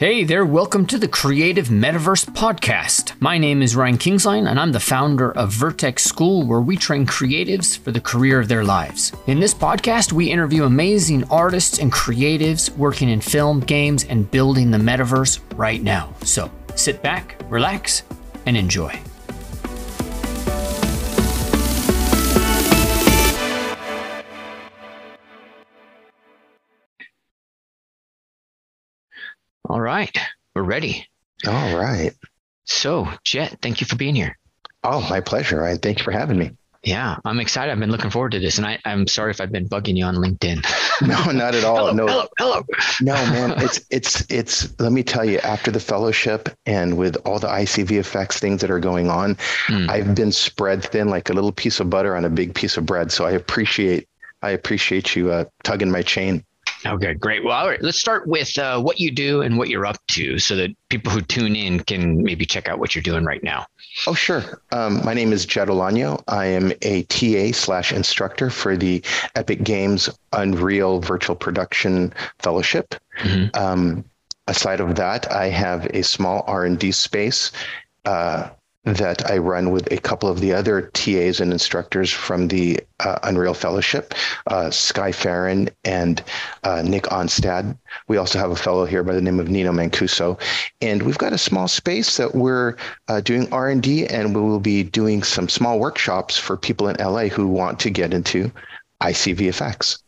Hey there, welcome to the Creative Metaverse Podcast. My name is Ryan Kingslien, and I'm the founder of Vertex School, where we train creatives for the career of their lives. In this podcast, we interview amazing artists and creatives working in film, games, and building the metaverse right now. So sit back, relax, and enjoy. All right, we're ready. All right. So, Jed, thank you for being here. Oh, my pleasure. Ryan. Thank you for having me. Yeah, I'm excited. I've been looking forward to this, and I, I'm sorry if I've been bugging you on LinkedIn. No, not at all. hello, no, hello, hello. no, man. It's it's it's. Let me tell you, after the fellowship and with all the ICVFX things that are going on, Mm. I've been spread thin like a little piece of butter on a big piece of bread. So I appreciate I appreciate you uh, tugging my chain. Okay, great. Well, all right, let's start with uh, what you do and what you're up to, so that people who tune in can maybe check out what you're doing right now. Oh, sure. Um, my name is Jed Olano. I am a TA slash instructor for the Epic Games Unreal Virtual Production Fellowship. Mhm. Um, aside of that, I have a small R and D space uh, that I run with a couple of the other TAs and instructors from the uh, Unreal Fellowship, uh, Sky Farron and uh, Nick Onstad. We also have a fellow here by the name of Nino Mancuso, and we've got a small space that we're uh, doing R and D, and we will be doing some small workshops for people in LA who want to get into ICVFX.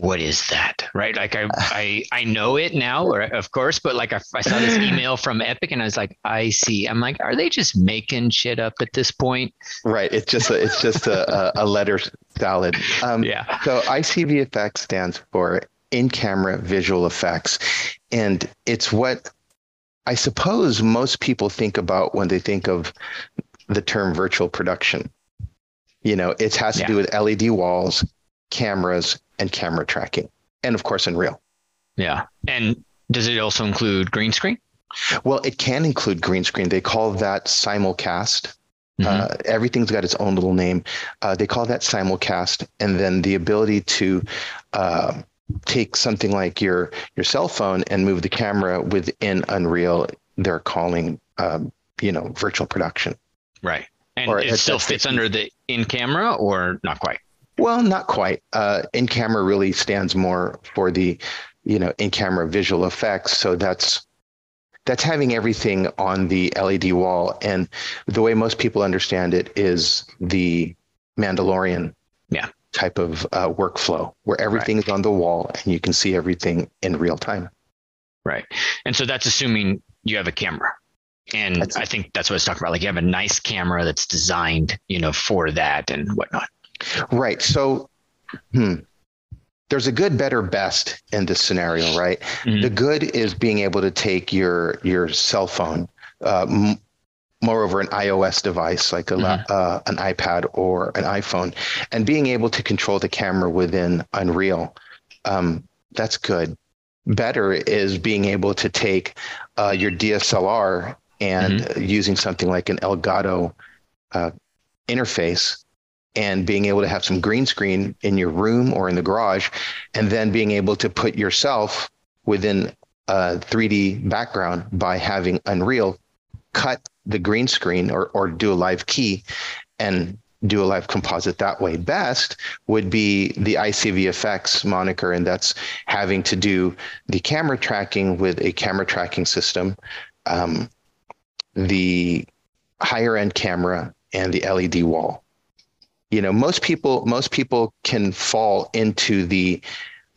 What is that? Right? Like I, I, I know it now, or of course, but like I, I saw this email from Epic, and I was like, I see. I'm like, are they just making shit up at this point? Right. It's just a, it's just a, a, letter salad. Um, Yeah. So ICVFX stands for in-camera visual effects, and it's what I suppose most people think about when they think of the term virtual production. You know, it has to Yeah. do with LED walls, cameras, and camera tracking, and of course, Unreal. Yeah. And does it also include green screen? Well, it can include green screen. They call that simulcast. Mhm. Uh, everything's got its own little name. Uh, they call that simulcast, and then the ability to uh, take something like your your cell phone and move the camera within Unreal. They're calling, um, you know, virtual production. right. And or it still fits under the in camera, or not quite. Well, not quite. Uh, in camera really stands more for the, you know, in camera visual effects. So that's that's having everything on the LED wall. And the way most people understand it is the Mandalorian Yeah. type of uh, workflow where everything is on the wall and you can see everything in real time. Right. And so that's assuming you have a camera. And That's- I think that's what it's talking about. Like you have a nice camera that's designed, you know, for that and whatnot. Right. So, hmm, there's a good, better, best in this scenario, right? Mhm. The good is being able to take your your cell phone, uh, m- moreover an iOS device like a la- uh, an iPad or an iPhone, and being able to control the camera within Unreal. Um, that's good. Better is being able to take uh, your DSLR and using something like an Elgato uh, interface and being able to have some green screen in your room or in the garage, and then being able to put yourself within a 3D background by having Unreal cut the green screen or, or do a live key and do a live composite that way. Best would be the ICVFX moniker, and that's having to do the camera tracking with a camera tracking system, um, the higher end camera, and the LED wall you know most people most people can fall into the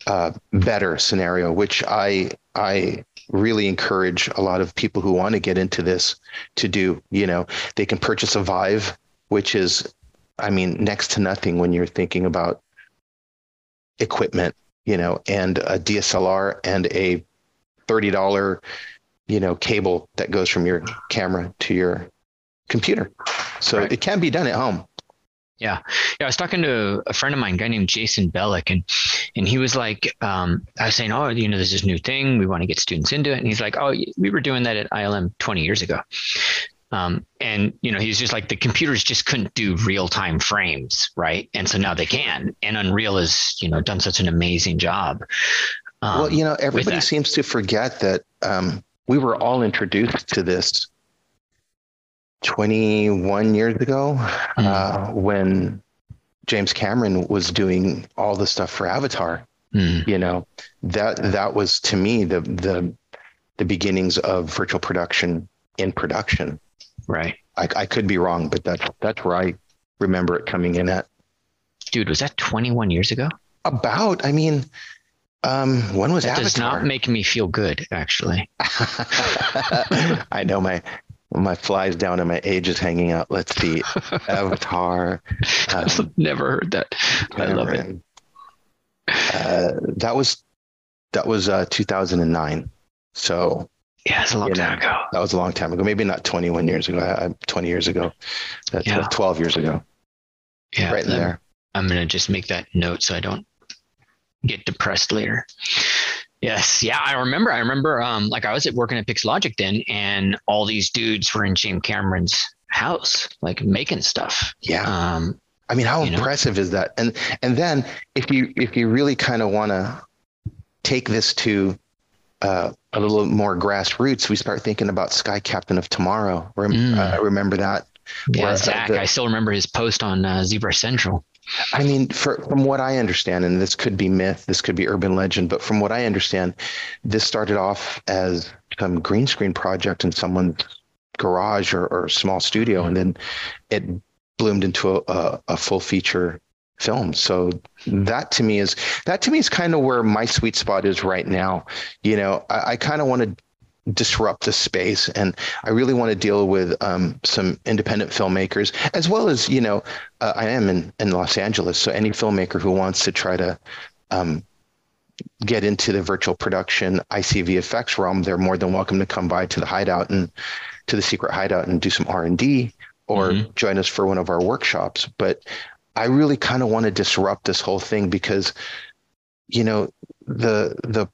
uh, better scenario which i i really encourage a lot of people who want to get into this to do. You know they can purchase a vive which is i mean next to nothing when you're thinking about equipment you know and a dslr and a $30 you know cable that goes from your camera to your computer. So Right. it can be done at home Yeah. Yeah. I was talking to a friend of mine, a guy named Jason Bellick, and and he was like, um, I was saying, oh, you know, there's this new thing. We want to get students into it. And he's like, oh, we were doing that at ILM 20 years ago. Um, and you know, he's just like the computers just couldn't do real time frames, right? And so now they can. And Unreal has, you know, done such an amazing job. Um, well, you know, everybody seems to forget that um, we were all introduced to this 21 years ago mm. uh, when James Cameron was doing all the stuff for Avatar. Mm. You know, that that was to me the the the beginnings of virtual production in production. Right. I, I could be wrong, but that's that's where I remember it coming in at. Dude, was that 21 years ago? About. I mean, um, when was that Avatar? Does not make me feel good, actually. I know my my flies down and my age is hanging out. Let's see, Avatar. Um, never heard that. I love it. Uh, that was that was uh, 2009. So yeah, it's a long time know, ago. That was a long time ago. Maybe not 21 years ago. Uh, 20 years ago. That's yeah. 12 years ago. Yeah, right there. I'm gonna just make that note so I don't get depressed later. Yes, yeah, I remember. I remember. Um, like I was at working at Pixologic then, and all these dudes were in James Cameron's house, like making stuff. Yeah. Um, I mean, how impressive know? is that? And and then if you if you really kind of want to take this to uh, a little more grassroots, we start thinking about Sky Captain of Tomorrow. Rem- mm. uh, remember that? Yeah, Where, Zach. Uh, the, I still remember his post on uh, ZBrush Central. I mean, for, from what I understand, and this could be myth, this could be urban legend, but from what I understand, this started off as some green screen project in someone's garage or, or small studio, and then it bloomed into a, a, a full feature film. So that to me is that to me is kind of where my sweet spot is right now. You know, I, I kind of want to disrupt the space. And I really want to deal with um, some independent filmmakers, as well as, you know, uh, I am in, in Los Angeles. So any filmmaker who wants to try to um, get into the virtual production ICV effects realm, they're more than welcome to come by to the hideout and to the secret hideout and do some R&D or mm-hmm. join us for one of our workshops. But I really kind of want to disrupt this whole thing because, you know, the the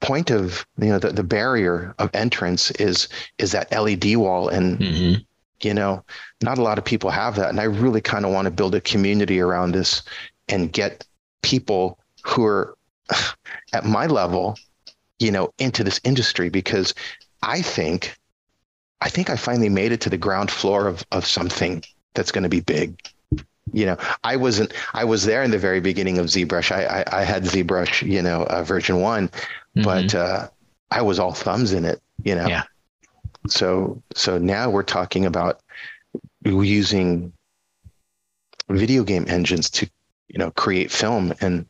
point of you know the, the barrier of entrance is is that LED wall. And mm-hmm. you know not a lot of people have that. And I really kind of want to build a community around this and get people who are at my level you know into this industry. Because I think I think I finally made it to the ground floor of of something that's going to be big. You know, I wasn't, I was there in the very beginning of ZBrush. I, I, I had ZBrush, you know, uh, version one, mm-hmm. but uh, I was all thumbs in it, you know? Yeah. So, so now we're talking about using video game engines to, you know, create film and,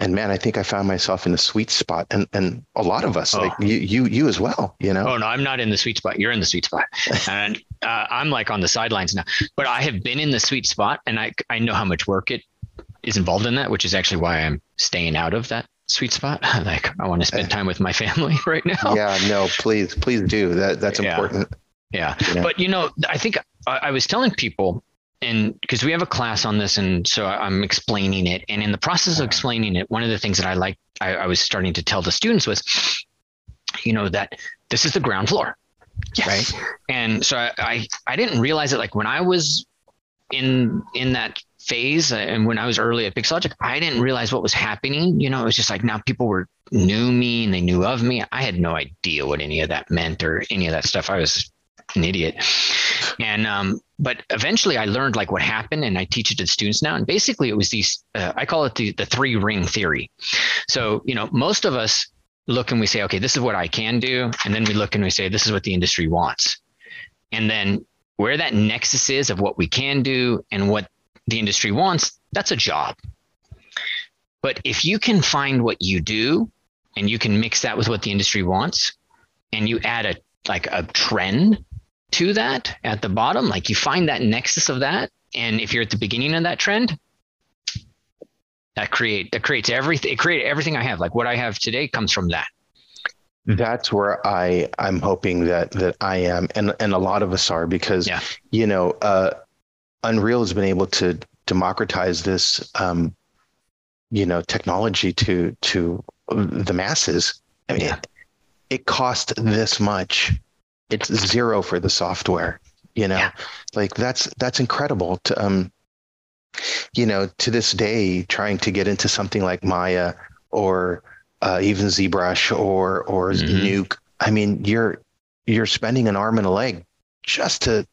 and man, I think I found myself in the sweet spot, and and a lot of us, oh. like you, you, you as well. You know. Oh no, I'm not in the sweet spot. You're in the sweet spot, and uh, I'm like on the sidelines now. But I have been in the sweet spot, and I I know how much work it is involved in that, which is actually why I'm staying out of that sweet spot. like I want to spend eh. time with my family right now. Yeah, no, please, please do that. That's yeah. important. Yeah. yeah. But you know, I think I, I was telling people and because we have a class on this and so i'm explaining it and in the process of uh-huh. explaining it one of the things that i like I, I, was starting to tell the students was you know that this is the ground floor yes. right and so I, I, I didn't realize it like when i was in in that phase and when i was early at pixologic i didn't realize what was happening you know it was just like now people were knew me and they knew of me i had no idea what any of that meant or any of that stuff i was an idiot and um, but eventually I learned like what happened, and I teach it to the students now. And basically, it was these. Uh, I call it the the three ring theory. So you know, most of us look and we say, okay, this is what I can do, and then we look and we say, this is what the industry wants, and then where that nexus is of what we can do and what the industry wants, that's a job. But if you can find what you do and you can mix that with what the industry wants and you add a like a trend to that at the bottom, like you find that nexus of that. And if you're at the beginning of that trend, that create that creates everything. It created everything I have. Like what I have today comes from that. That's where I I'm hoping that that I am, and and a lot of us are because yeah. you know uh, Unreal has been able to democratize this um, you know technology to to the masses. I mean, yeah. it, it cost this much it's zero for the software you know yeah. like that's that's incredible to um you know to this day trying to get into something like maya or uh, even zbrush or or mm-hmm. nuke I mean, you're you're spending an arm and a leg just to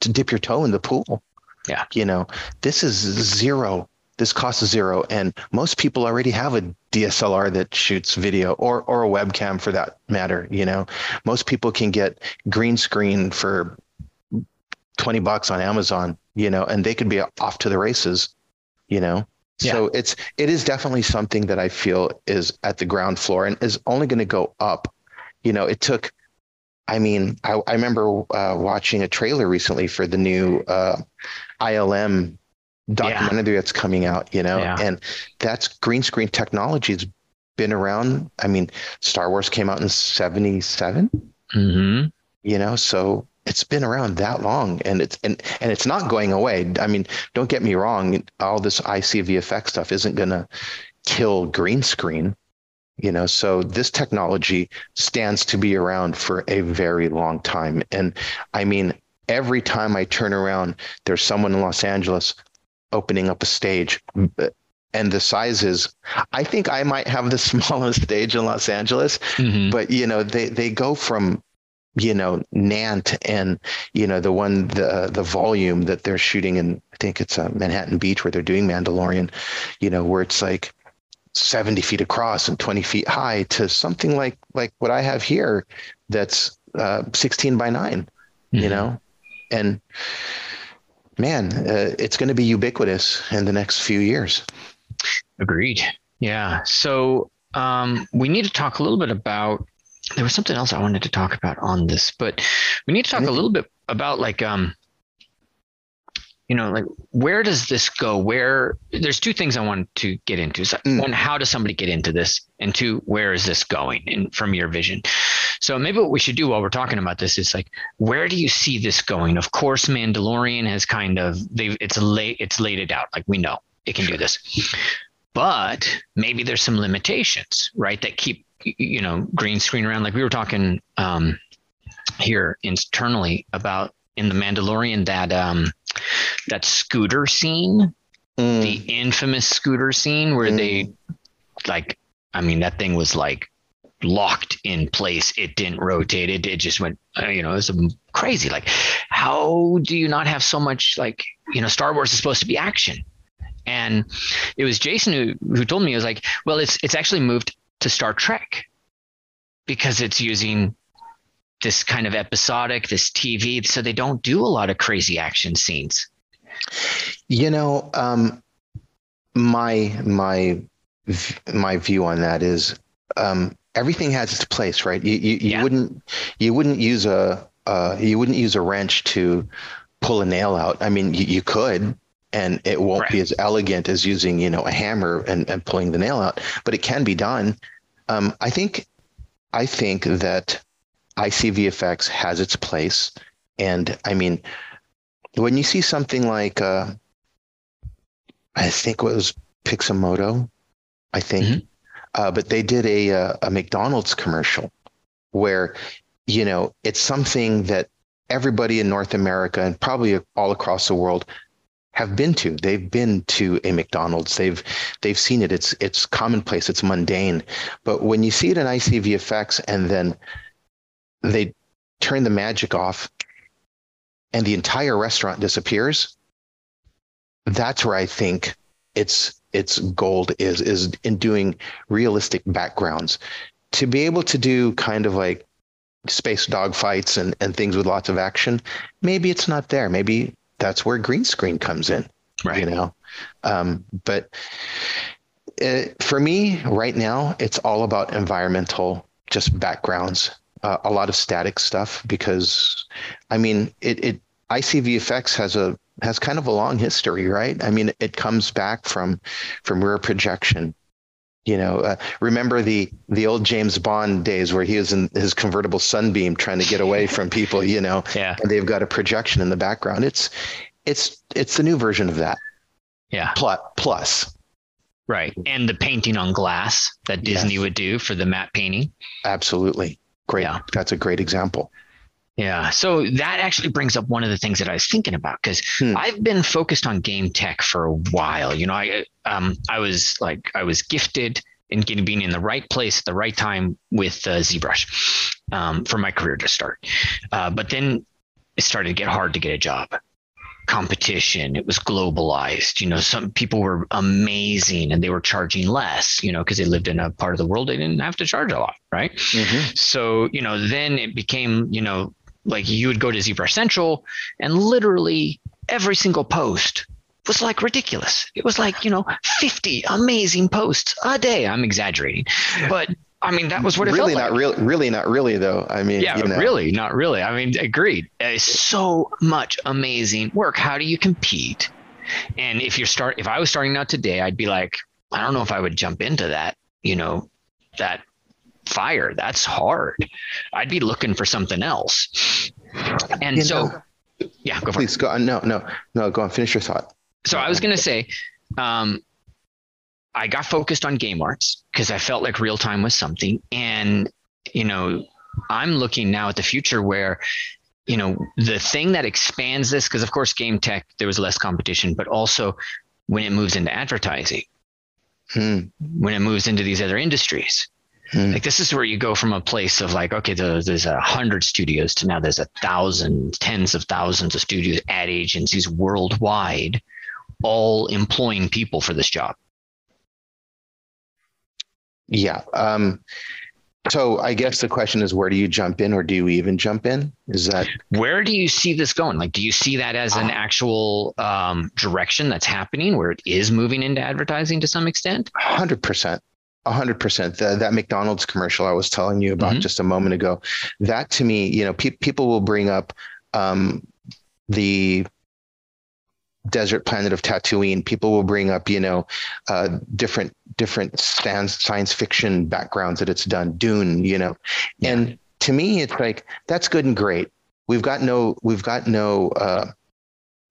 to dip your toe in the pool. Yeah. You know, this is zero. This costs zero. And most people already have a DSLR that shoots video or or a webcam for that matter. You know, most people can get green screen for 20 bucks on Amazon, you know, and they could be off to the races, you know. Yeah. So it's it is definitely something that I feel is at the ground floor and is only going to go up. You know, it took I mean, I, I remember uh, watching a trailer recently for the new uh, ILM documentary yeah. that's coming out, you know, yeah. and that's green screen technology has been around. I mean, Star Wars came out in 77, mm-hmm. you know, so it's been around that long and it's and and it's not going away. I mean, don't get me wrong, all this IC VFX stuff isn't going to kill green screen, you know, so this technology stands to be around for a very long time. And I mean, every time I turn around, there's someone in Los Angeles opening up a stage and the sizes i think i might have the smallest stage in los angeles mm-hmm. but you know they they go from you know nant and you know the one the the volume that they're shooting in i think it's a uh, manhattan beach where they're doing mandalorian you know where it's like 70 feet across and 20 feet high to something like like what i have here that's uh, 16 by 9 mm-hmm. you know? And man uh, it's going to be ubiquitous in the next few years. Agreed. Yeah. So um, we need to talk a little bit about there was something else I wanted to talk about on this, but we need to talk a little bit about like um you know like where does this go? Where there's two things i want to get into. So mm. one how does somebody get into this? And two where is this going in, from your vision? So maybe what we should do while we're talking about this is like where do you see this going? Of course mandalorian has kind of they've it's late it's laid it out. Like we know it can do this. But maybe there's some limitations right that keep you know green screen around. Like we were talking um, here internally about in the Mandalorian that um, that scooter scene, mm. the infamous scooter scene where mm. they like I mean that thing was like locked in place. It didn't rotate. It, it just went, uh, you know, it was crazy. Like, how do you not have so much like, you know, Star Wars is supposed to be action. And it was Jason who, who told me, it was like, well, it's, it's actually moved to Star Trek because it's using this kind of episodic, this TV, so they don't do a lot of crazy action scenes. You know, um, my my my view on that is um, everything has its place, right? You you, you yeah. wouldn't you wouldn't use a uh, you wouldn't use a wrench to pull a nail out. I mean, you, you could, and it won't right. be as elegant as using you know a hammer and, and pulling the nail out, but it can be done. Um, I think I think that ICVFX has its place, and I mean, when you see something like uh, I think it was Pixomondo, I think, mm-hmm. uh, but they did a, a uh, a McDonald's commercial where you know it's something that everybody in North America and probably all across the world have been to. They've been to a McDonald's. They've they've seen it. It's it's commonplace. It's mundane. But when you see it in ICVFX and then they turn the magic off and the entire restaurant disappears, that's where I think it's its gold is is in doing realistic backgrounds. To be able to do kind of like space dogfights and, and things with lots of action, maybe it's not there. Maybe that's where green screen comes in. Right. You know, um, but it, uh, for me right now, it's all about environmental just backgrounds. Uh, a lot of static stuff because, I mean, it, it ICVFX has a has kind of a long history, right? I mean, it comes back from from rear projection. You know, uh, remember the the old James Bond days where he was in his convertible Sunbeam trying to get away from people. You know, yeah. And they've got a projection in the background. It's it's it's the new version of that. Yeah. Plus, plus. Right, and the painting on glass that Disney yes. would do for the matte painting. Absolutely, great. Yeah. That's a great example. Yeah. So that actually brings up one of the things that I was thinking about because hmm. I've been focused on game tech for a while. You know, I um I was like I was gifted in getting being in the right place at the right time with uh, ZBrush um, for my career to start. Uh, but then it started to get hard to get a job. Competition, it was globalized. You know, some people were amazing and they were charging less, you know, because they lived in a part of the world they didn't have to charge a lot, right? Mm-hmm. So, you know, then it became, you know, like you would go to ZBrush Central and literally every single post was like ridiculous. It was like, you know, 50 amazing posts a day. I'm exaggerating, but I mean, that was what it really not like. really, really not really though. I mean, yeah, you know. really not really. I mean, agreed. It's so much amazing work. How do you compete? And if you're start, if I was starting out today, I'd be like, I don't know if I would jump into that, you know, that fire. That's hard. I'd be looking for something else. And you so, know, yeah, go Please it. go on. No, no, no, go on. Finish your thought. So I was going to say, um, I got focused on game arts because I felt like real time was something. And, you know, I'm looking now at the future where, you know, the thing that expands this, because of course, game tech, there was less competition, but also when it moves into advertising, hmm. when it moves into these other industries. Hmm. Like this is where you go from a place of like, okay, there's a hundred studios to now there's a thousand, tens of thousands of studios, ad agencies worldwide all employing people for this job? Yeah. Um, so I guess the question is, where do you jump in, or do you even jump in? Is that where do you see this going? Like, do you see that as an ah. actual um, direction that's happening, where it is moving into advertising to some extent? Hundred percent. Hundred percent. That McDonald's commercial I was telling you about mm-hmm. just a moment ago, that to me, you know, pe- people will bring up um, the desert planet of Tatooine, people will bring up, you know, uh, different different science fiction backgrounds that it's done. Dune, you know, yeah. and to me, it's like that's good and great. We've got no, we've got no, uh,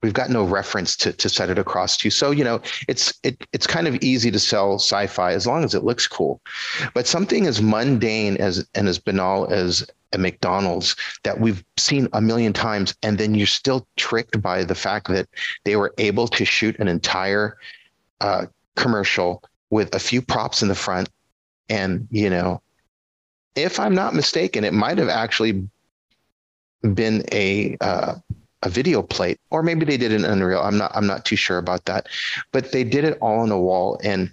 we've got no reference to to set it across to. So you know, it's it it's kind of easy to sell sci-fi as long as it looks cool. But something as mundane as and as banal as a McDonald's that we've seen a million times, and then you're still tricked by the fact that they were able to shoot an entire uh, commercial with a few props in the front, and you know, if I'm not mistaken, it might have actually been a uh, a video plate, or maybe they did an Unreal. I'm not I'm not too sure about that, but they did it all on a wall, and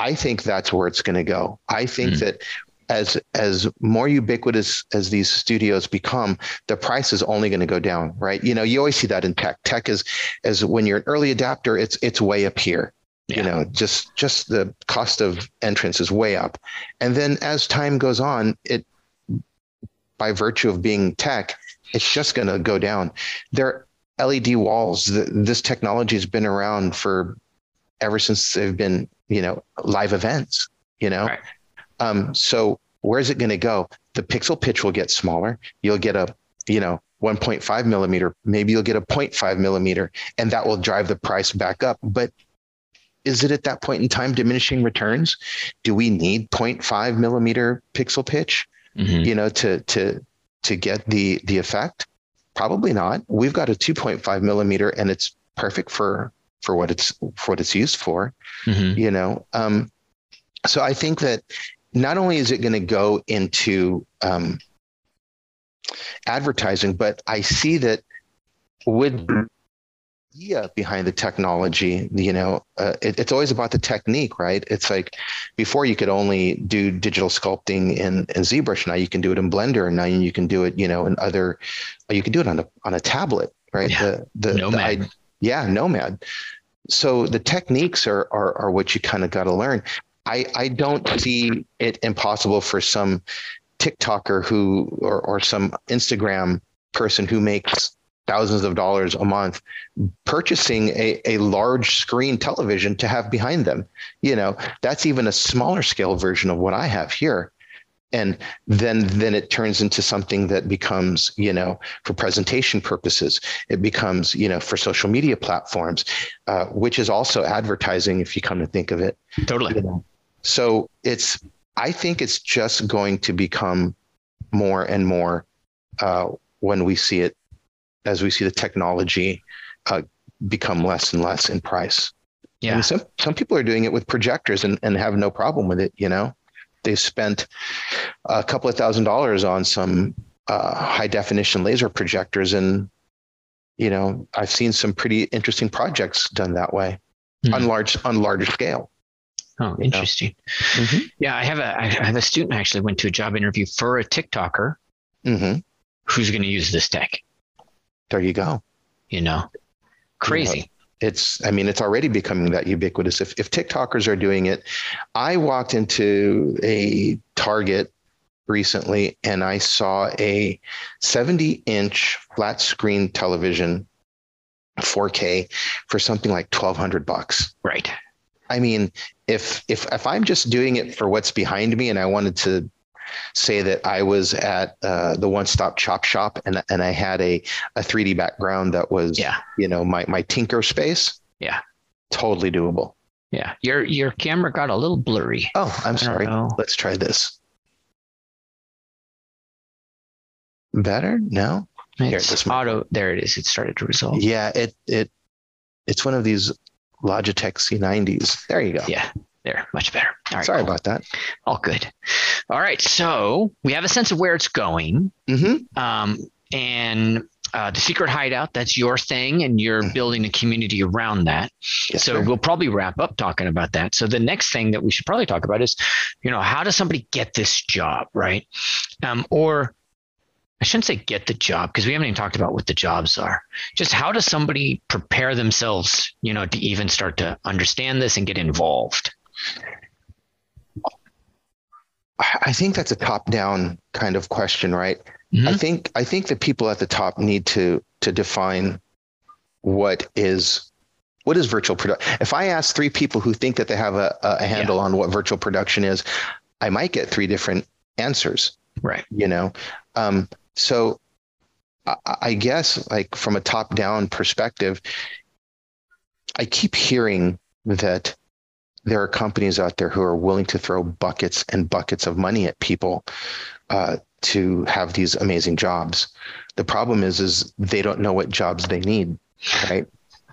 I think that's where it's going to go. I think mm. that as as more ubiquitous as these studios become, the price is only going to go down, right? You know, you always see that in tech. Tech is as when you're an early adapter, it's it's way up here. Yeah. You know, just just the cost of entrance is way up, and then as time goes on, it by virtue of being tech, it's just going to go down. There are LED walls. This technology has been around for ever since they've been, you know, live events. You know, right. Um, so where's it going to go? The pixel pitch will get smaller. You'll get a, you know, 1.5 millimeter. Maybe you'll get a 0.5 millimeter, and that will drive the price back up. But is it at that point in time diminishing returns? Do we need 0.5 millimeter pixel pitch, mm-hmm. you know, to to to get the the effect? Probably not. We've got a 2.5 millimeter, and it's perfect for for what it's for what it's used for. Mm-hmm. You know, um, so I think that not only is it going to go into um, advertising, but I see that with idea behind the technology, you know, uh, it, it's always about the technique, right? It's like before you could only do digital sculpting in, in ZBrush. Now you can do it in Blender. And now you can do it, you know, in other, you can do it on a, on a tablet, right? Yeah. The, the, Nomad. The, yeah, Nomad. So the techniques are, are, are what you kind of got to learn. I, I don't see it impossible for some TikToker who or, or some Instagram person who makes thousands of dollars a month purchasing a, a large screen television to have behind them. You know, that's even a smaller scale version of what I have here. And then then it turns into something that becomes, you know, for presentation purposes. It becomes, you know, for social media platforms, uh, which is also advertising if you come to think of it. Totally. You know? So it's, I think it's just going to become more and more uh, when we see it, as we see the technology uh, become less and less in price. Yeah. And some some people are doing it with projectors and, and have no problem with it. You know, they've spent a couple of thousand dollars on some uh, high definition laser projectors, and you know, I've seen some pretty interesting projects done that way Hmm. on large on larger scale. Oh, interesting. Yeah, I have a I have a student actually went to a job interview for a TikToker hmm who's going to use this tech. There you go. You know, crazy. it's i mean it's already becoming that ubiquitous if, if tiktokers are doing it i walked into a target recently and i saw a 70 inch flat screen television 4k for something like 1200 bucks Right. i mean if if if i'm just doing it for what's behind me and i wanted to say that i was at uh, the one stop chop shop and and i had a a 3d background that was Yeah. you know my my tinker space Yeah. totally doable Yeah. Your your camera got a little blurry. oh i'm sorry let's try this better no Here, It's this might- auto. There it is. It started to resolve. yeah it it it's one of these logitech c90s there you go Yeah. There. Much better. All right. sorry cool. about that All good. All right. So we have a sense of where it's going. hmm Um, and uh, the secret hideout, that's your thing, and you're building a community around that. yes, so sir. we'll probably wrap up talking about that. So the next thing that we should probably talk about is, you know, how does somebody get this job, right? Um, or I shouldn't say get the job because we haven't even talked about what the jobs are. Just how does somebody prepare themselves, you know, to even start to understand this and get involved? I think that's a top down kind of question, right? Mhm. I think I think the people at the top need to to define what is what is virtual production. If I ask three people who think that they have a, a handle on what virtual production is, I might get three different answers. Right. You know, um, so I, I guess like from a top down perspective, I keep hearing that there are companies out there who are willing to throw buckets and buckets of money at people uh, to have these amazing jobs. The problem is, is they don't know what jobs they need, right?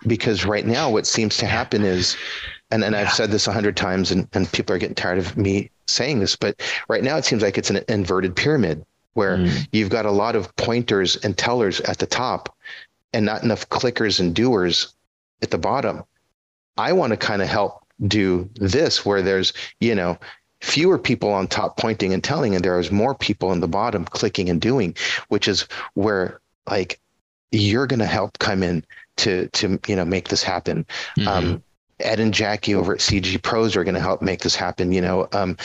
Because right now, what seems to happen is, and, and Yeah. I've said this a hundred times, and, and people are getting tired of me saying this, but right now it seems like it's an inverted pyramid where Mm. you've got a lot of pointers and tellers at the top and not enough clickers and doers at the bottom. I want to kind of help do this where there's, you know, fewer people on top pointing and telling, and there is more people in the bottom clicking and doing, which is where like you're going to help come in to to you know make this happen. Mhm. Um, Ed and Jackie over at CG Pros are going to help make this happen. You know, um,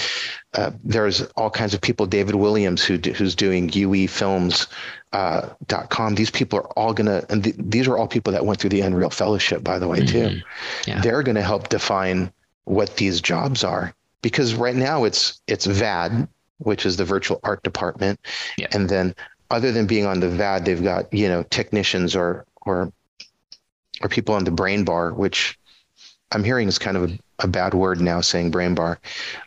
uh, there's all kinds of people. David Williams, who do, who's doing UE Films uh, dot com. These people are all going to, and th- these are all people that went through the Unreal Fellowship, by the way, too. Mhm. Yeah. They're going to help define what these jobs are because right now it's it's VAD, which is the virtual art department, Yeah. and then other than being on the VAD, they've got you know technicians or or or people on the brain bar, which I'm hearing is kind of a, a bad word now, saying brain bar,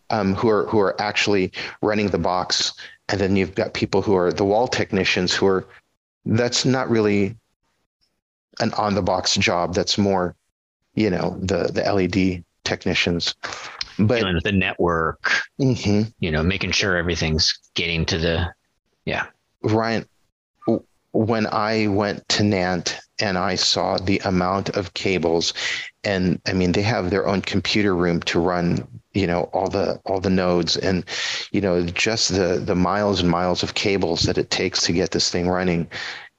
um, who are who are actually running the box, and then you've got people who are the wall technicians who are that's not really an on the box job. That's more, you know, the the LED technicians. But Dealing with the network, Mhm. you know, making sure everything's getting to the yeah. Ryan, when I went to Nant and I saw the amount of cables, and I mean they have their own computer room to run, you know, all the all the nodes, and you know just the the miles and miles of cables that it takes to get this thing running.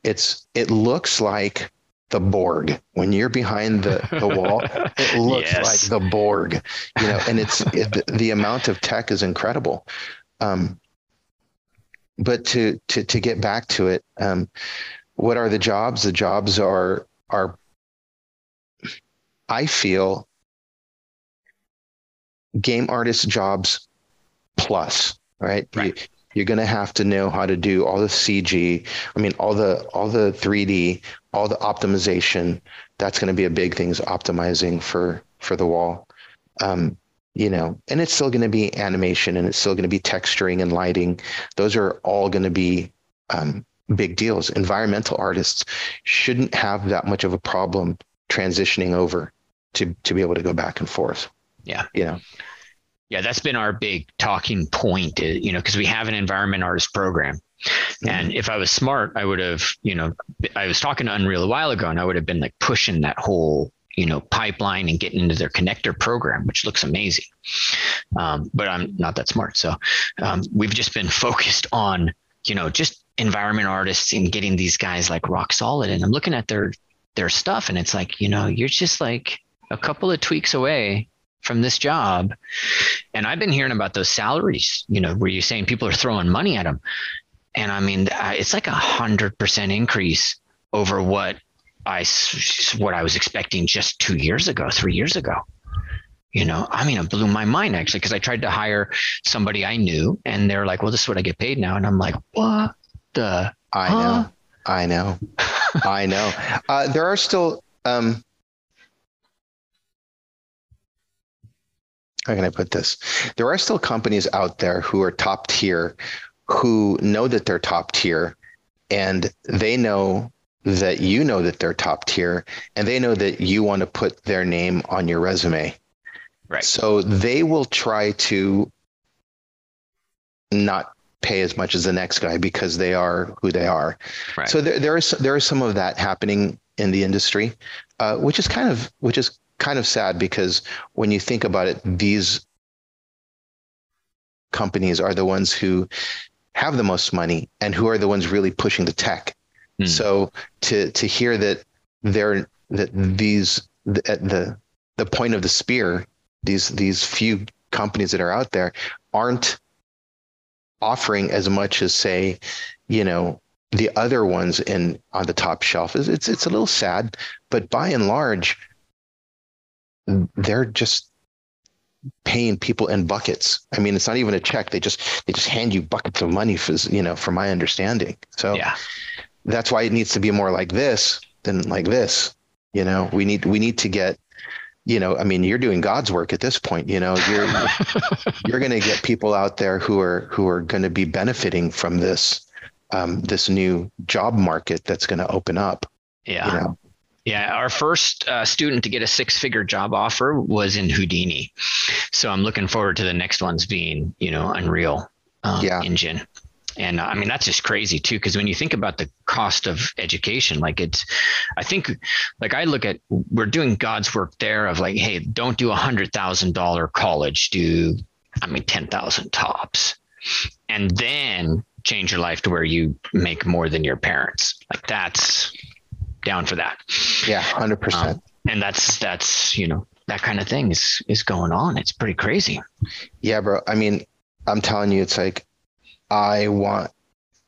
It's it looks like the Borg when you're behind the, the wall. It looks Yes. like the Borg, you know, and it's it, the amount of tech is incredible. Um, but to to to get back to it, um, what are the jobs? The jobs are are I feel game artist jobs plus, right? Right. You, are going to have to know how to do all the CG. I mean, all the all the 3D, all the optimization. That's going to be a big thing. Is optimizing for for the wall. Um, you know, and it's still going to be animation and it's still going to be texturing and lighting. Those are all going to be um, big deals. Environmental artists shouldn't have that much of a problem transitioning over to to be able to go back and forth. Yeah. You know. Yeah, that's been our big talking point, uh, you know, because we have an environment artist program. Mm-hmm. And if I was smart, I would have, you know, I was talking to Unreal a while ago and I would have been like pushing that whole, you know, pipeline and getting into their connector program, which looks amazing. Um, but I'm not that smart. So um, we've just been focused on, you know, just environment artists and getting these guys like rock solid. And I'm looking at their their stuff and it's like, you know, you're just like a couple of tweaks away from this job. And I've been hearing about those salaries, you know, where you're saying people are throwing money at them. And I mean, it's like a hundred percent increase over what I, what I was expecting just two years ago, three years ago. You know, I mean, it blew my mind actually, because I tried to hire somebody I knew and they're like, well, this is what I get paid now. And I'm like, what the? I huh? know. I know. I know. Uh, there are still, um, how can I put this? There are still companies out there who are top tier who know that they're top tier and they know that you know that they're top tier and they know that you want to put their name on your resume. Right. So they will try to not pay as much as the next guy because they are who they are. Right. So there, there is there is some of that happening in the industry, uh, which is kind of which is kind of sad because when you think about it, these companies are the ones who have the most money and who are the ones really pushing the tech. Hmm. So to to hear that they're that these at the the point of the spear, these these few companies that are out there aren't offering as much as say, you know, the other ones in on the top shelf is it's it's a little sad, but by and large, they're just paying people in buckets. I mean, it's not even a check. They just they just hand you buckets of money for you know, from my understanding. So yeah, that's why it needs to be more like this than like this. You know, we need we need to get you know, I mean, you're doing God's work at this point. You know, you're you're going to get people out there who are who are going to be benefiting from this um, this new job market that's going to open up. Yeah. You know? Yeah, our first uh, student to get a six-figure job offer was in Houdini, so I'm looking forward to the next ones being, you know, Unreal um, yeah. Engine, and uh, I mean that's just crazy too. Because when you think about the cost of education, like it's, I think, like I look at we're doing God's work there of like, hey, don't do a hundred thousand dollar college, do I mean ten thousand tops, and then change your life to where you make more than your parents. Like that's down for that. Yeah, hundred um, percent. And that's that's you know that kind of thing is is going on. It's pretty crazy. Yeah, bro. I mean, I'm telling you, it's like I want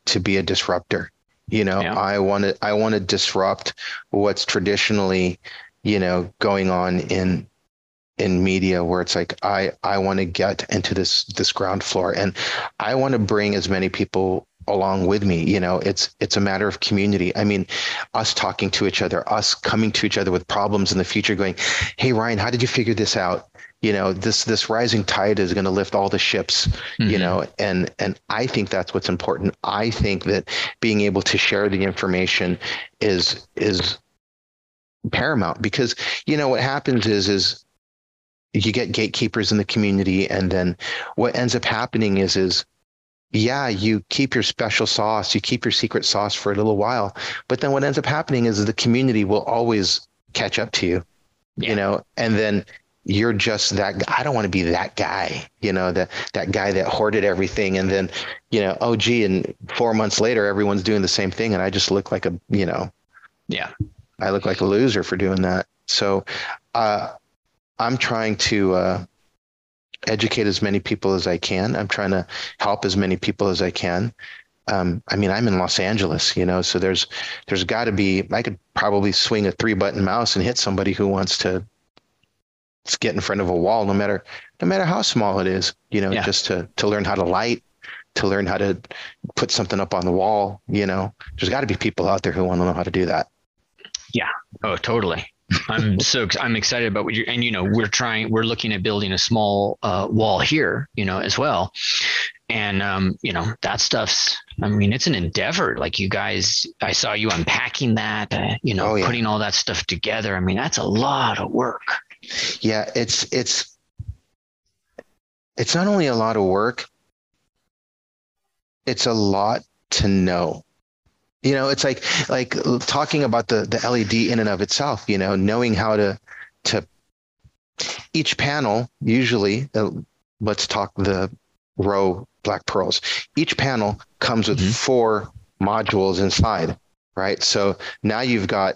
to be a disruptor. You know, yeah. I want to I want to disrupt what's traditionally, you know, going on in in media where it's like I I want to get into this this ground floor and I want to bring as many people along with me you know it's it's a matter of community i mean us talking to each other us coming to each other with problems in the future going hey ryan how did you figure this out you know this this rising tide is going to lift all the ships mm-hmm. you know and and i think that's what's important i think that being able to share the information is is paramount because you know what happens is is you get gatekeepers in the community and then what ends up happening is is yeah, you keep your special sauce, you keep your secret sauce for a little while, but then what ends up happening is the community will always catch up to you, yeah. you know, and then you're just that I don't want to be that guy, you know, that that guy that hoarded everything and then, you know, oh gee, and four months later everyone's doing the same thing and I just look like a, you know, yeah, I look like a loser for doing that. So, uh, I'm trying to uh, educate as many people as I can. I'm trying to help as many people as I can. Um, I mean, I'm in Los Angeles, you know, so there's there's got to be. I could probably swing a three button mouse and hit somebody who wants to get in front of a wall, no matter no matter how small it is, you know, yeah. just to to learn how to light, to learn how to put something up on the wall. You know, there's got to be people out there who want to know how to do that. Yeah. Oh, totally. I'm so I'm excited about what you and you know we're trying we're looking at building a small uh, wall here you know as well and um, you know that stuff's I mean it's an endeavor like you guys I saw you unpacking that uh, you know oh, yeah. putting all that stuff together I mean that's a lot of work Yeah, it's it's it's not only a lot of work, it's a lot to know. You know, it's like like talking about the the LED in and of itself, you know, knowing how to to each panel usually uh, let's talk the ROE Black Pearls. Each panel comes with mm-hmm. four modules inside, right? So now you've got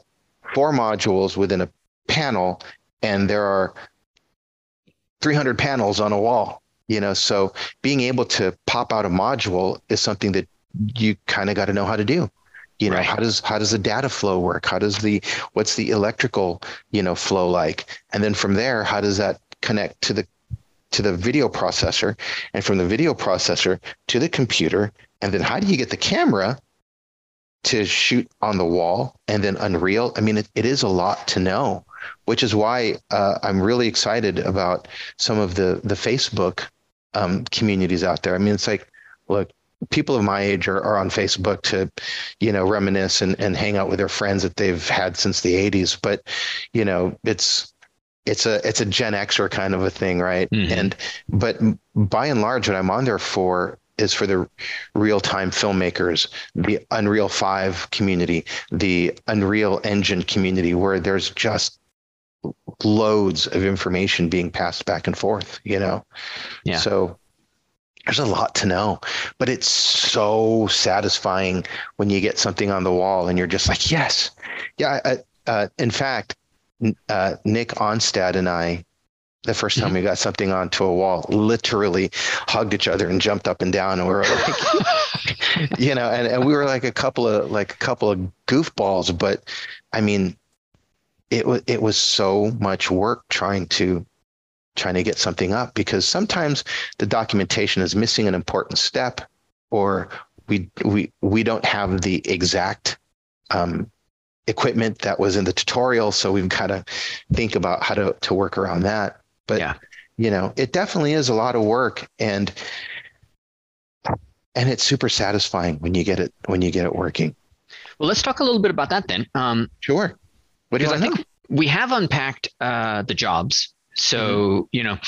four modules within a panel and there are 300 panels on a wall you know so being able to pop out a module is something that you kind of got to know how to do. You know right. how does how does the data flow work? How does the what's the electrical you know flow like? And then from there how does that connect to the to the video processor? And from the video processor to the computer and then how do you get the camera to shoot on the wall and then unreal? I mean it, it is a lot to know which is why uh, i'm really excited about some of the the facebook um, communities out there. I mean, it's like, look, people of my age are, are on Facebook to, you know, reminisce and, and hang out with their friends that they've had since the 80s. But, you know, it's it's a it's a Gen Xer kind of a thing, right? Mm-hmm. And but by and large, what I'm on there for is for the real time filmmakers, the Unreal 5 community, the Unreal Engine community, where there's just loads of information being passed back and forth, you know? Yeah. So there's a lot to know, but it's so satisfying when you get something on the wall and you're just like, yes. Yeah. Uh, uh, in fact, uh, Nick Onstad and I, the first time mm-hmm. we got something onto a wall, literally hugged each other and jumped up and down, and we were like, you know, and, and we were like a couple of like a couple of goofballs, but I mean, it was it was so much work trying to trying to get something up because sometimes the documentation is missing an important step or we we we don't have the exact um, equipment that was in the tutorial. So we've got to think about how to to work around that. But yeah. you know it definitely is a lot of work and and it's super satisfying when you get it when you get it working. Well let's talk a little bit about that then. Um, sure what do you want to? We have unpacked uh, the jobs. So, mm-hmm. you know,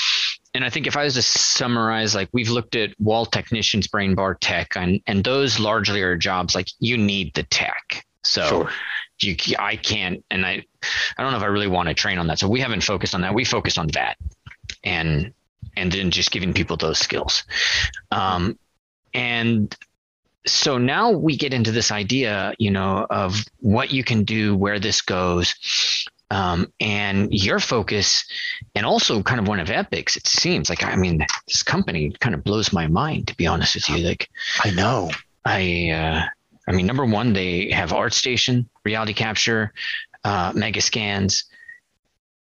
and I think if I was to summarize, like we've looked at wall technicians, brain bar tech, and, and those largely are jobs like you need the tech. So sure. you, I can't, and I, I don't know if I really want to train on that. So we haven't focused on that. We focused on that and, and then just giving people those skills. Um, and so now we get into this idea, you know, of what you can do, where this goes. Um, and your focus, and also kind of one of Epic's, it seems like, I mean, this company kind of blows my mind, to be honest with you. Like, I know. I, uh, I mean, number one, they have ArtStation, reality capture, uh, mega scans,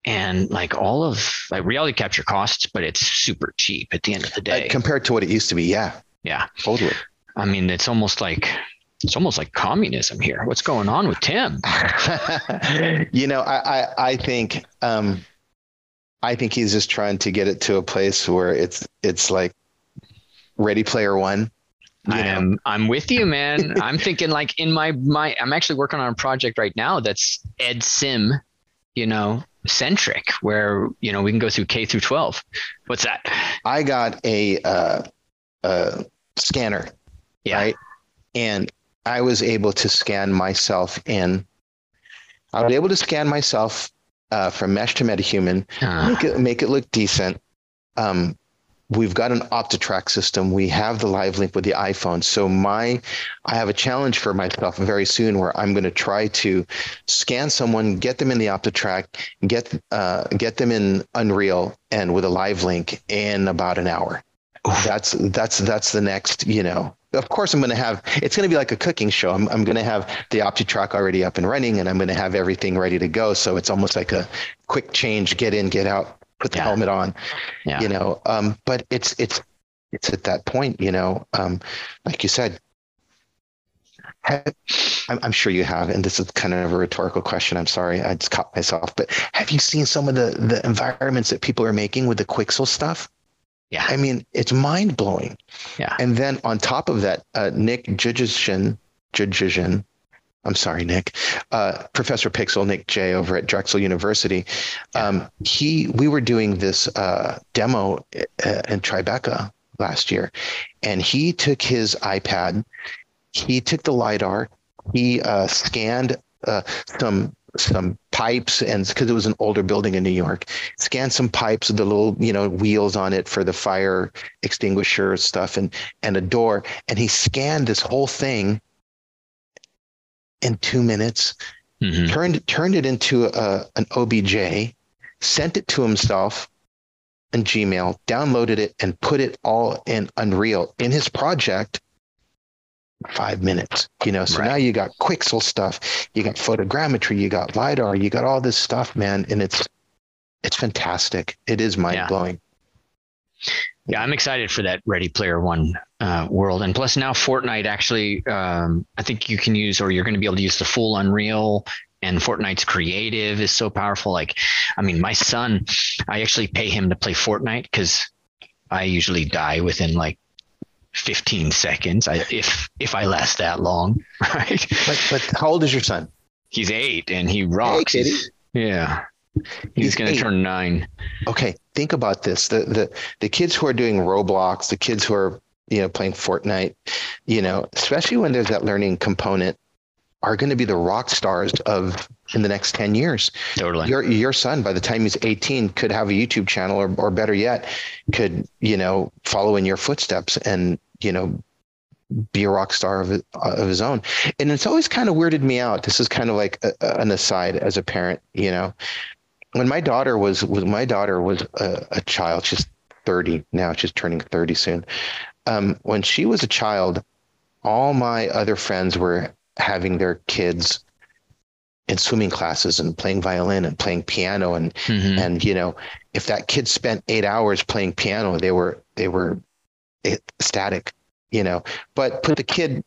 and like all of like reality capture costs, but it's super cheap at the end of the day uh, compared to what it used to be. Yeah, yeah, totally. I mean, it's almost like it's almost like communism here. What's going on with Tim? you know, I, I, I think um, I think he's just trying to get it to a place where it's it's like Ready Player One. I am I'm with you, man. I'm thinking like in my my I'm actually working on a project right now that's Ed Sim, you know, centric, where you know we can go through K through 12. What's that? I got a uh, uh, scanner yeah. right? And I was able to scan myself in. I was able to scan myself uh, from mesh to metahuman, uh. make it make it look decent. Um, we've got an OptiTrack system. We have the live link with the iPhone. So my, I have a challenge for myself very soon where I'm going to try to scan someone, get them in the OptiTrack, get uh, get them in Unreal, and with a live link in about an hour. Oof. That's that's that's the next you know of course i'm going to have it's going to be like a cooking show i'm, I'm going to have the OptiTrack already up and running and i'm going to have everything ready to go so it's almost like a quick change get in get out put the yeah. helmet on yeah. you know um, but it's it's it's at that point you know um, like you said have, I'm, I'm sure you have and this is kind of a rhetorical question i'm sorry i just caught myself but have you seen some of the the environments that people are making with the quixel stuff yeah. I mean, it's mind blowing. Yeah. And then on top of that, uh, Nick Jujishin, Jujishin, I'm sorry, Nick, uh, Professor Pixel, Nick J over at Drexel University. Um, he, we were doing this uh, demo uh, in Tribeca last year, and he took his iPad, he took the lidar, he uh, scanned uh, some some pipes and because it was an older building in New York, scanned some pipes with the little, you know, wheels on it for the fire extinguisher stuff and and a door. And he scanned this whole thing in two minutes, mm-hmm. turned turned it into a, an OBJ, sent it to himself in Gmail, downloaded it, and put it all in Unreal in his project five minutes you know? So right. now you got quixel stuff you got photogrammetry you got lidar you got all this stuff man and it's it's fantastic. It is mind-blowing. Yeah, yeah i'm excited for that ready player one uh, world. And plus now fortnite actually um, i think you can use or you're going to be able to use the full unreal and Fortnite's creative is so powerful. Like, I mean, my son, I actually pay him to play Fortnite because I usually die within like 15 seconds I, if if I last that long, right? But, but how old is your son? He's eight and he rocks. Hey, yeah. He's, He's going to turn nine. Okay, think about this: the the the kids who are doing Roblox, the kids who are you know playing Fortnite, you know, especially when there's that learning component, are going to be the rock stars of in the next 10 years. Totally. Your your son by the time he's 18 could have a YouTube channel or or better yet could, you know, follow in your footsteps and, you know, be a rock star of, of his own. And it's always kind of weirded me out. This is kind of like a, an aside as a parent, you know. When my daughter was when my daughter was a, a child, she's 30 now, she's turning 30 soon. Um, when she was a child, all my other friends were having their kids in swimming classes and playing violin and playing piano and mm-hmm. and you know if that kid spent eight hours playing piano they were they were ecstatic you know but put the kid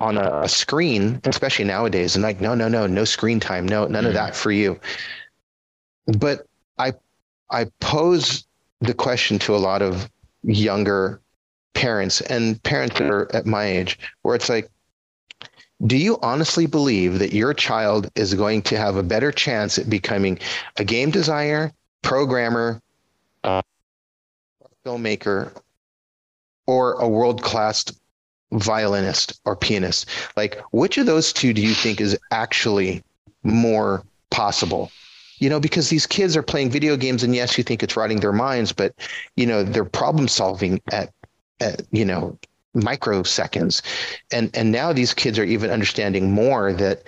on a, a screen especially nowadays and like no no no no screen time no none mm-hmm. of that for you but i i pose the question to a lot of younger parents and parents that are at my age where it's like do you honestly believe that your child is going to have a better chance at becoming a game designer, programmer, uh, filmmaker, or a world class violinist or pianist? Like, which of those two do you think is actually more possible? You know, because these kids are playing video games, and yes, you think it's rotting their minds, but you know, they're problem solving at, at you know microseconds. And and now these kids are even understanding more that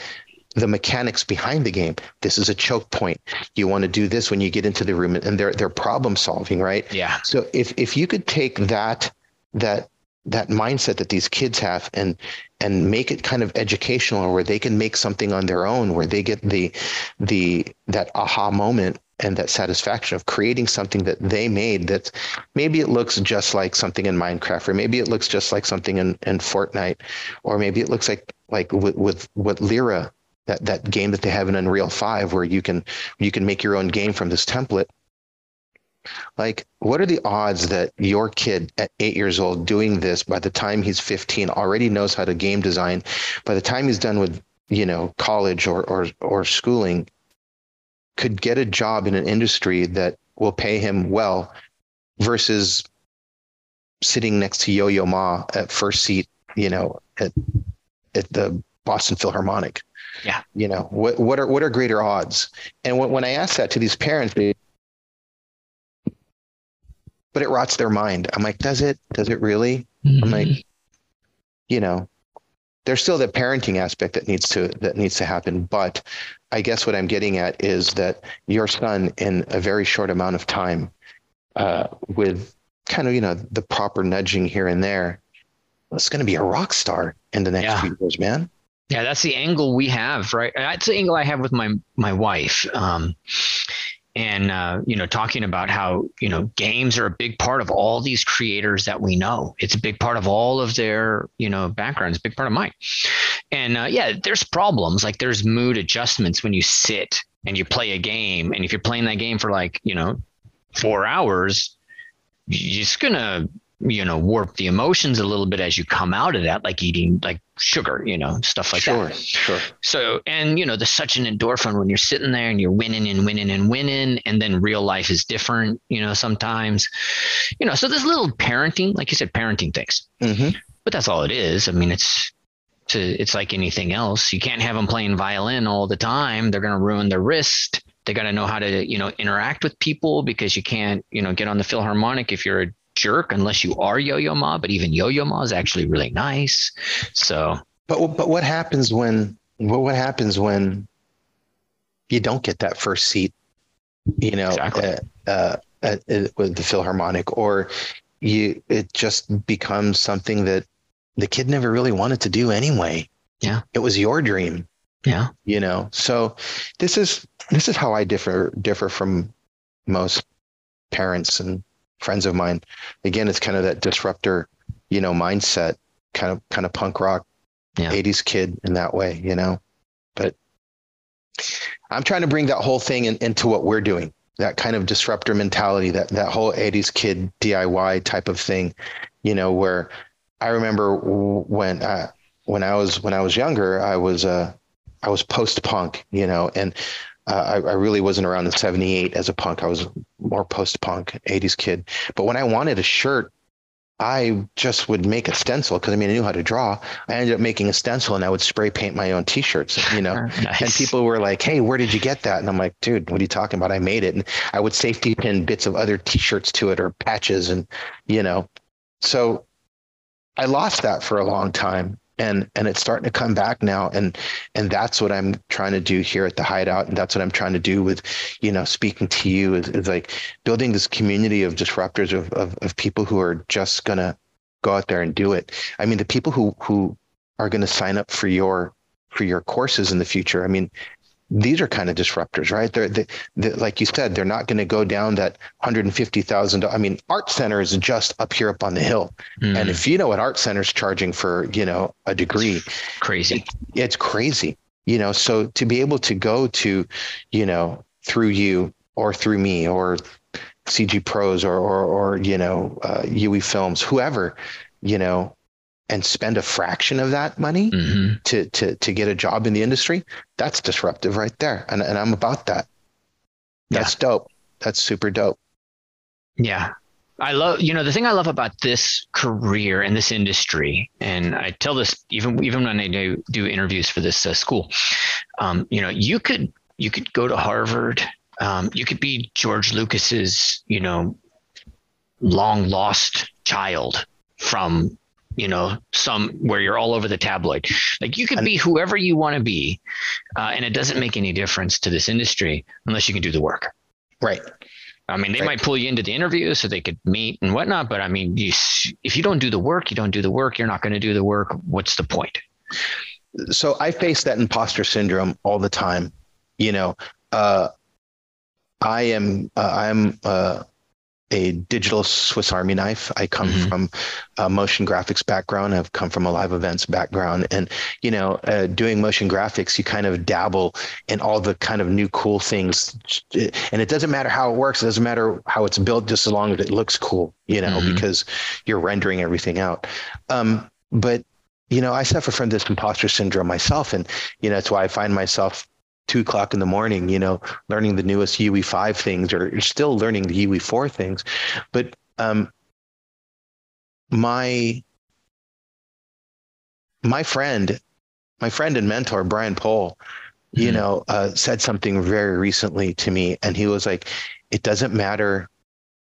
the mechanics behind the game this is a choke point. You want to do this when you get into the room and they're they're problem solving right? Yeah. So if if you could take that that that mindset that these kids have and and make it kind of educational where they can make something on their own where they get the the that aha moment and that satisfaction of creating something that they made that maybe it looks just like something in Minecraft or maybe it looks just like something in, in Fortnite or maybe it looks like like with, with what Lyra that that game that they have in Unreal 5 where you can you can make your own game from this template. Like what are the odds that your kid at 8 years old doing this by the time he's 15 already knows how to game design? By the time he's done with you know college or or or schooling could get a job in an industry that will pay him well versus sitting next to Yo-Yo Ma at first seat, you know, at at the Boston Philharmonic. Yeah. You know, what what are what are greater odds? And when, when I ask that to these parents, they, but it rots their mind. I'm like, does it? Does it really? Mm-hmm. I'm like, mm-hmm. you know, there's still the parenting aspect that needs to that needs to happen, but I guess what I'm getting at is that your son, in a very short amount of time, uh, with kind of you know the proper nudging here and there, is going to be a rock star in the next yeah. few years, man. Yeah, that's the angle we have, right? That's the angle I have with my my wife. Um, and uh, you know talking about how you know games are a big part of all these creators that we know. It's a big part of all of their you know backgrounds big part of mine. And uh, yeah there's problems. Like there's mood adjustments when you sit and you play a game. And if you're playing that game for like you know four hours you're just gonna you know warp the emotions a little bit as you come out of that like eating like sugar you know stuff like that. sure, that. sure. So and you know there's such an endorphin when you're sitting there and you're winning and winning and winning and then real life is different you know sometimes. You know so there's little parenting like you said parenting things. Mm-hmm. but that's all it is. I mean it's to it's like anything else. You can't have them playing violin all the time. They're going to ruin their wrist. They got to know how to you know interact with people because you can't you know get on the philharmonic if you're a jerk unless you are Yo-Yo Ma. But even Yo-Yo Ma is actually really nice. So, but but what happens when what what happens when you don't get that first seat? You know, exactly. uh, uh, uh, with the Philharmonic, or you it just becomes something that the kid never really wanted to do anyway. Yeah, it was your dream. Yeah, you know. So this is this is how I differ differ from most parents and friends of mine. Again, it's kind of that disruptor, you know, mindset, kind of kind of punk rock, yeah. 80s kid in that way, you know. But I'm trying to bring that whole thing in, into what we're doing. That kind of disruptor mentality, that that whole 80s kid DIY type of thing, you know, where I remember when uh, when I was when I was younger, I was uh I was post punk, you know, and uh, I, I, really wasn't around the 78 as a punk. I was more post punk 80s kid. But when I wanted a shirt, I just would make a stencil because I mean I knew how to draw. I ended up making a stencil and I would spray paint my own t-shirts, you know. nice. And people were like, "Hey, where did you get that?" And I'm like, "Dude, what are you talking about? I made it." And I would safety pin bits of other t-shirts to it or patches and you know. So I lost that for a long time and and it's starting to come back now. And and that's what i'm trying to do here at the hideout. And that's what i'm trying to do with you know speaking to you is, is like building this community of disruptors of, of of people who are just gonna go out there and do it. I mean the people who who are going to sign up for your for your courses in the future i mean these are kind of disruptors, right? They're, they, they, like you said, they're not going to go down that hundred and fifty thousand. I mean, Art Center is just up here up on the hill, mm. and if you know what Art Center's charging for, you know, a degree, it's crazy. It, it's crazy, you know. So to be able to go to, you know, through you or through me or CG Pros or or, or you know, uh, UE Films, whoever, you know, and spend a fraction of that money mm-hmm. to to to get a job in the industry, that's disruptive right there. And and I'm about that. That's yeah. dope. That's super dope. Yeah. I love, you know, the thing I love about this career and this industry, and I tell this even even when I do, do interviews for this uh, school, um, you know, you could you could go to Harvard, um, you could be George Lucas's, you know, long lost child from you know, some where you're all over the tabloid. Like you can be whoever you want to be, uh, and it doesn't make any difference to this industry unless you can do the work. Right. I mean, they right. might pull you into the interview so they could meet and whatnot, but I mean, you, if you don't do the work, you don't do the work. You're not going to do the work. What's the point? So I face that imposter syndrome all the time. You know, uh, I am uh, I'm uh, a digital Swiss Army knife. I come mm-hmm. from a motion graphics background. I've come from a live events background, and you know, uh, doing motion graphics, you kind of dabble in all the kind of new cool things, and it doesn't matter how it works. It doesn't matter how it's built, just as long as it looks cool, you know, mm-hmm. because you're rendering everything out. Um, but you know, I suffer from this imposter syndrome myself, and you know, that's why I find myself two o'clock in the morning, you know, learning the newest UE5 things or you're still learning the UE4 things. But um, my my friend, my friend and mentor, Brian Pohl, mm-hmm. you know, uh, said something very recently to me. And he was like, it doesn't matter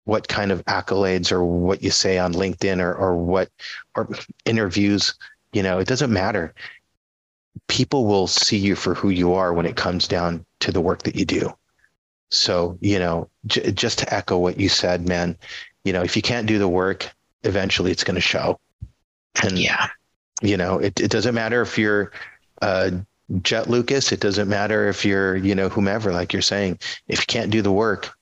what kind of accolades or what you say on LinkedIn or, or what or interviews, you know, it doesn't matter people will see you for who you are when it comes down to the work that you do. So, you know, j- just to echo what you said, man, you know, if you can't do the work, eventually it's going to show. And, yeah, you know, it, it doesn't matter if you're uh, Jed Lucas, it doesn't matter if you're, you know, whomever, like you're saying, if you can't do the work,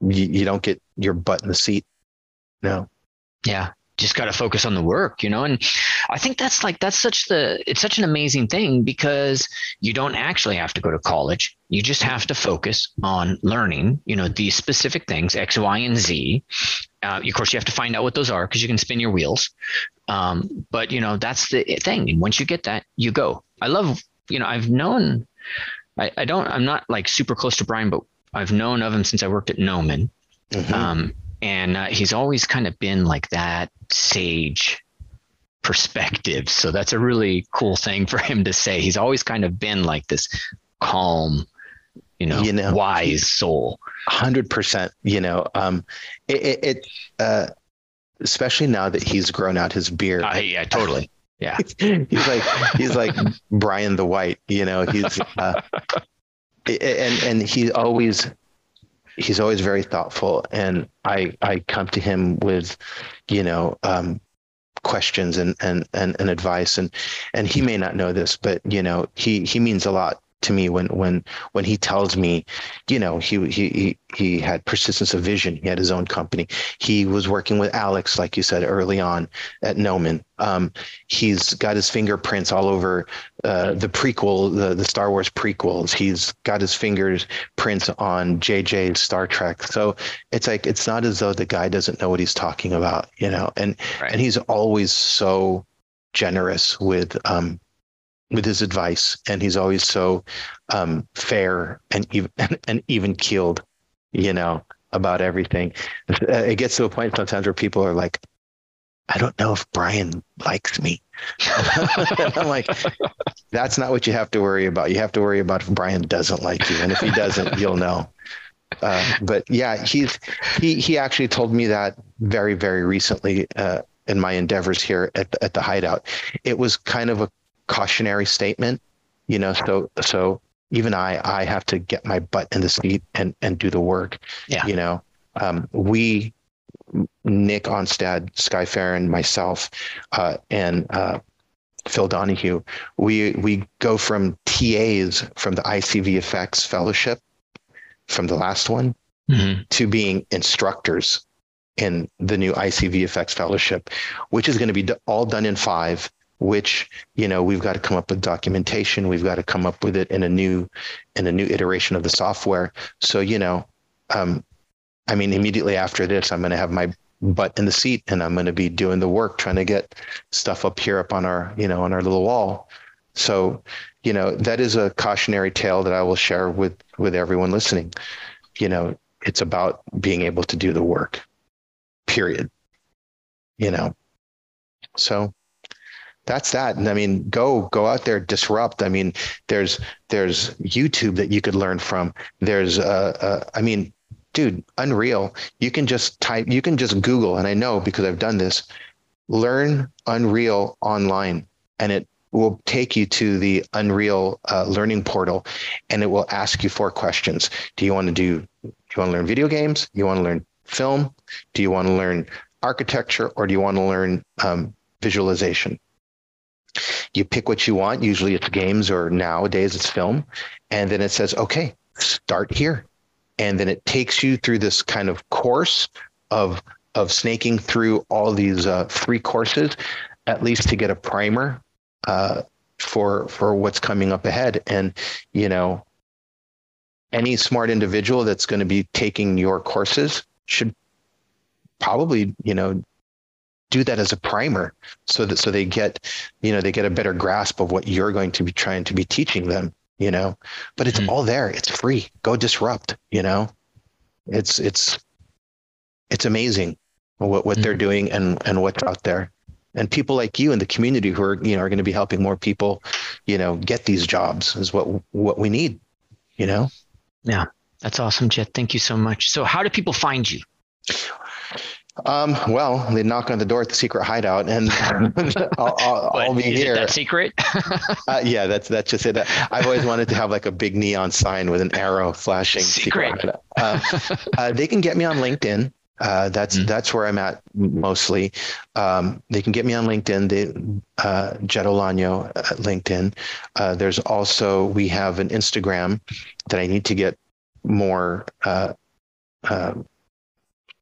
you, you don't get your butt in the seat. No. Yeah. Just got to focus on the work, you know? And I think that's like, that's such the, it's such an amazing thing because you don't actually have to go to college. You just have to focus on learning, you know, these specific things, X, Y, and Z. Uh, of course, you have to find out what those are because you can spin your wheels. Um, but, you know, that's the thing. And once you get that, you go. I love, you know, I've known, I, I don't, I'm not like super close to Brian, but I've known of him since I worked at Gnomon. Mm-hmm. Um, and uh, he's always kind of been like that sage perspective. So that's a really cool thing for him to say. He's always kind of been like this calm, you know, you know wise soul. Hundred percent. You know, um, it, it, it uh, especially now that he's grown out his beard. Uh, yeah, totally. Yeah, he's like he's like Brian the White. You know, he's uh, and and he always he's always very thoughtful and i i come to him with you know um, questions and, and and and advice and and he may not know this but you know he he means a lot to me when when when he tells me, you know, he he he had persistence of vision. He had his own company. He was working with Alex, like you said early on at Gnomon. Um, he's got his fingerprints all over uh, the prequel, the the Star Wars prequels. He's got his fingerprints on JJ's Star Trek. So it's like it's not as though the guy doesn't know what he's talking about, you know. And right. and he's always so generous with um, with his advice, and he's always so um, fair and even and even keeled, you know, about everything. It gets to a point sometimes where people are like, "I don't know if Brian likes me." I'm like, "That's not what you have to worry about. You have to worry about if Brian doesn't like you, and if he doesn't, you'll know." Uh, but yeah, he's he he actually told me that very very recently uh, in my endeavors here at at the hideout. It was kind of a cautionary statement, you know, so, so even I, I have to get my butt in the seat and, and do the work. Yeah. You know, um, we, Nick Onstad, Sky and myself, uh, and uh, Phil Donahue, we we go from TAs from the ICVFX Fellowship, from the last one, mm-hmm. to being instructors in the new ICVFX Fellowship, which is going to be all done in five which you know we've got to come up with documentation we've got to come up with it in a new in a new iteration of the software. So you know um, i mean immediately after this i'm going to have my butt in the seat and i'm going to be doing the work trying to get stuff up here up on our you know on our little wall. So you know that is a cautionary tale that i will share with with everyone listening. You know it's about being able to do the work period. You know so that's that. And I mean, go go out there, disrupt. I mean, there's there's YouTube that you could learn from. There's uh, uh I mean, dude, Unreal. You can just type. You can just Google, and I know because I've done this. Learn Unreal online, and it will take you to the Unreal uh, learning portal, and it will ask you four questions. Do you want to do? Do you want to learn video games? Do you want to learn film? Do you want to learn architecture, or do you want to learn um, visualization? You pick what you want. Usually it's games or nowadays it's film. And then it says, okay, start here. And then it takes you through this kind of course of of snaking through all these uh, free courses, at least to get a primer uh, for for what's coming up ahead. And you know, any smart individual that's going to be taking your courses should probably you know do that as a primer so that so they get you know they get a better grasp of what you're going to be trying to be teaching them you know? But it's mm-hmm. all there. It's free. Go disrupt you know? It's it's it's amazing what what mm-hmm. they're doing and and what's out there. And people like you in the community who are you know are going to be helping more people you know get these jobs is what what we need you know? Yeah. That's awesome Jed thank you so much. So how do people find you um, well, they knock on the door at the secret hideout, and I'll, I'll, I'll, be here. That secret? uh, yeah, that's that's just it. I've always wanted to have like a big neon sign with an arrow flashing. Secret. secret uh, uh, they can get me on LinkedIn. Uh, that's mm-hmm. that's where I'm at mostly. Um, they can get me on LinkedIn. They, uh, Jed Olano at LinkedIn. Uh, there's also we have an Instagram that I need to get more uh, uh,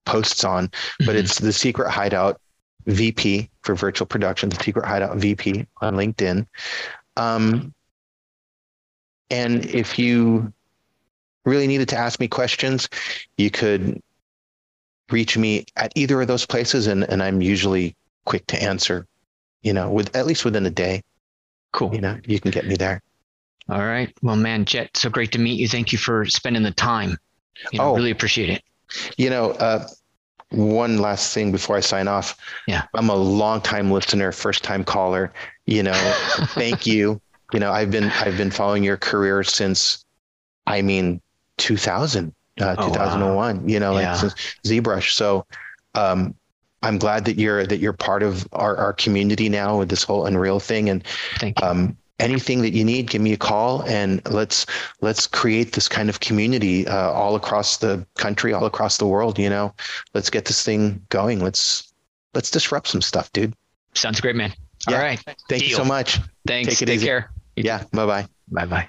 posts on, but mm-hmm. it's the secret hideout VP for virtual production, the Secret Hideout VP on LinkedIn. Um, and if you really needed to ask me questions, you could reach me at either of those places, and, and I'm usually quick to answer. You know, with at least within a day. Cool. You know, you can get me there. All right. Well, man, Jed, so great to meet you. Thank you for spending the time. You know, oh, really appreciate it. You know, uh, one last thing before I sign off. Yeah. I'm a long time listener, first time caller. You know, thank you. You know, I've been I've been following your career since I mean 2000, uh, oh, 2001, wow. you know, yeah. like since ZBrush. So um I'm glad that you're that you're part of our, our community now with this whole Unreal thing. And um anything that you need, give me a call and let's let's create this kind of community uh, all across the country, all across the world. You know, let's get this thing going. Let's let's disrupt some stuff, dude. Sounds great, man. Yeah. All right. Thank Deal. you so much. Thanks. Take, it Take easy. care. yeah. Bye bye. Bye bye.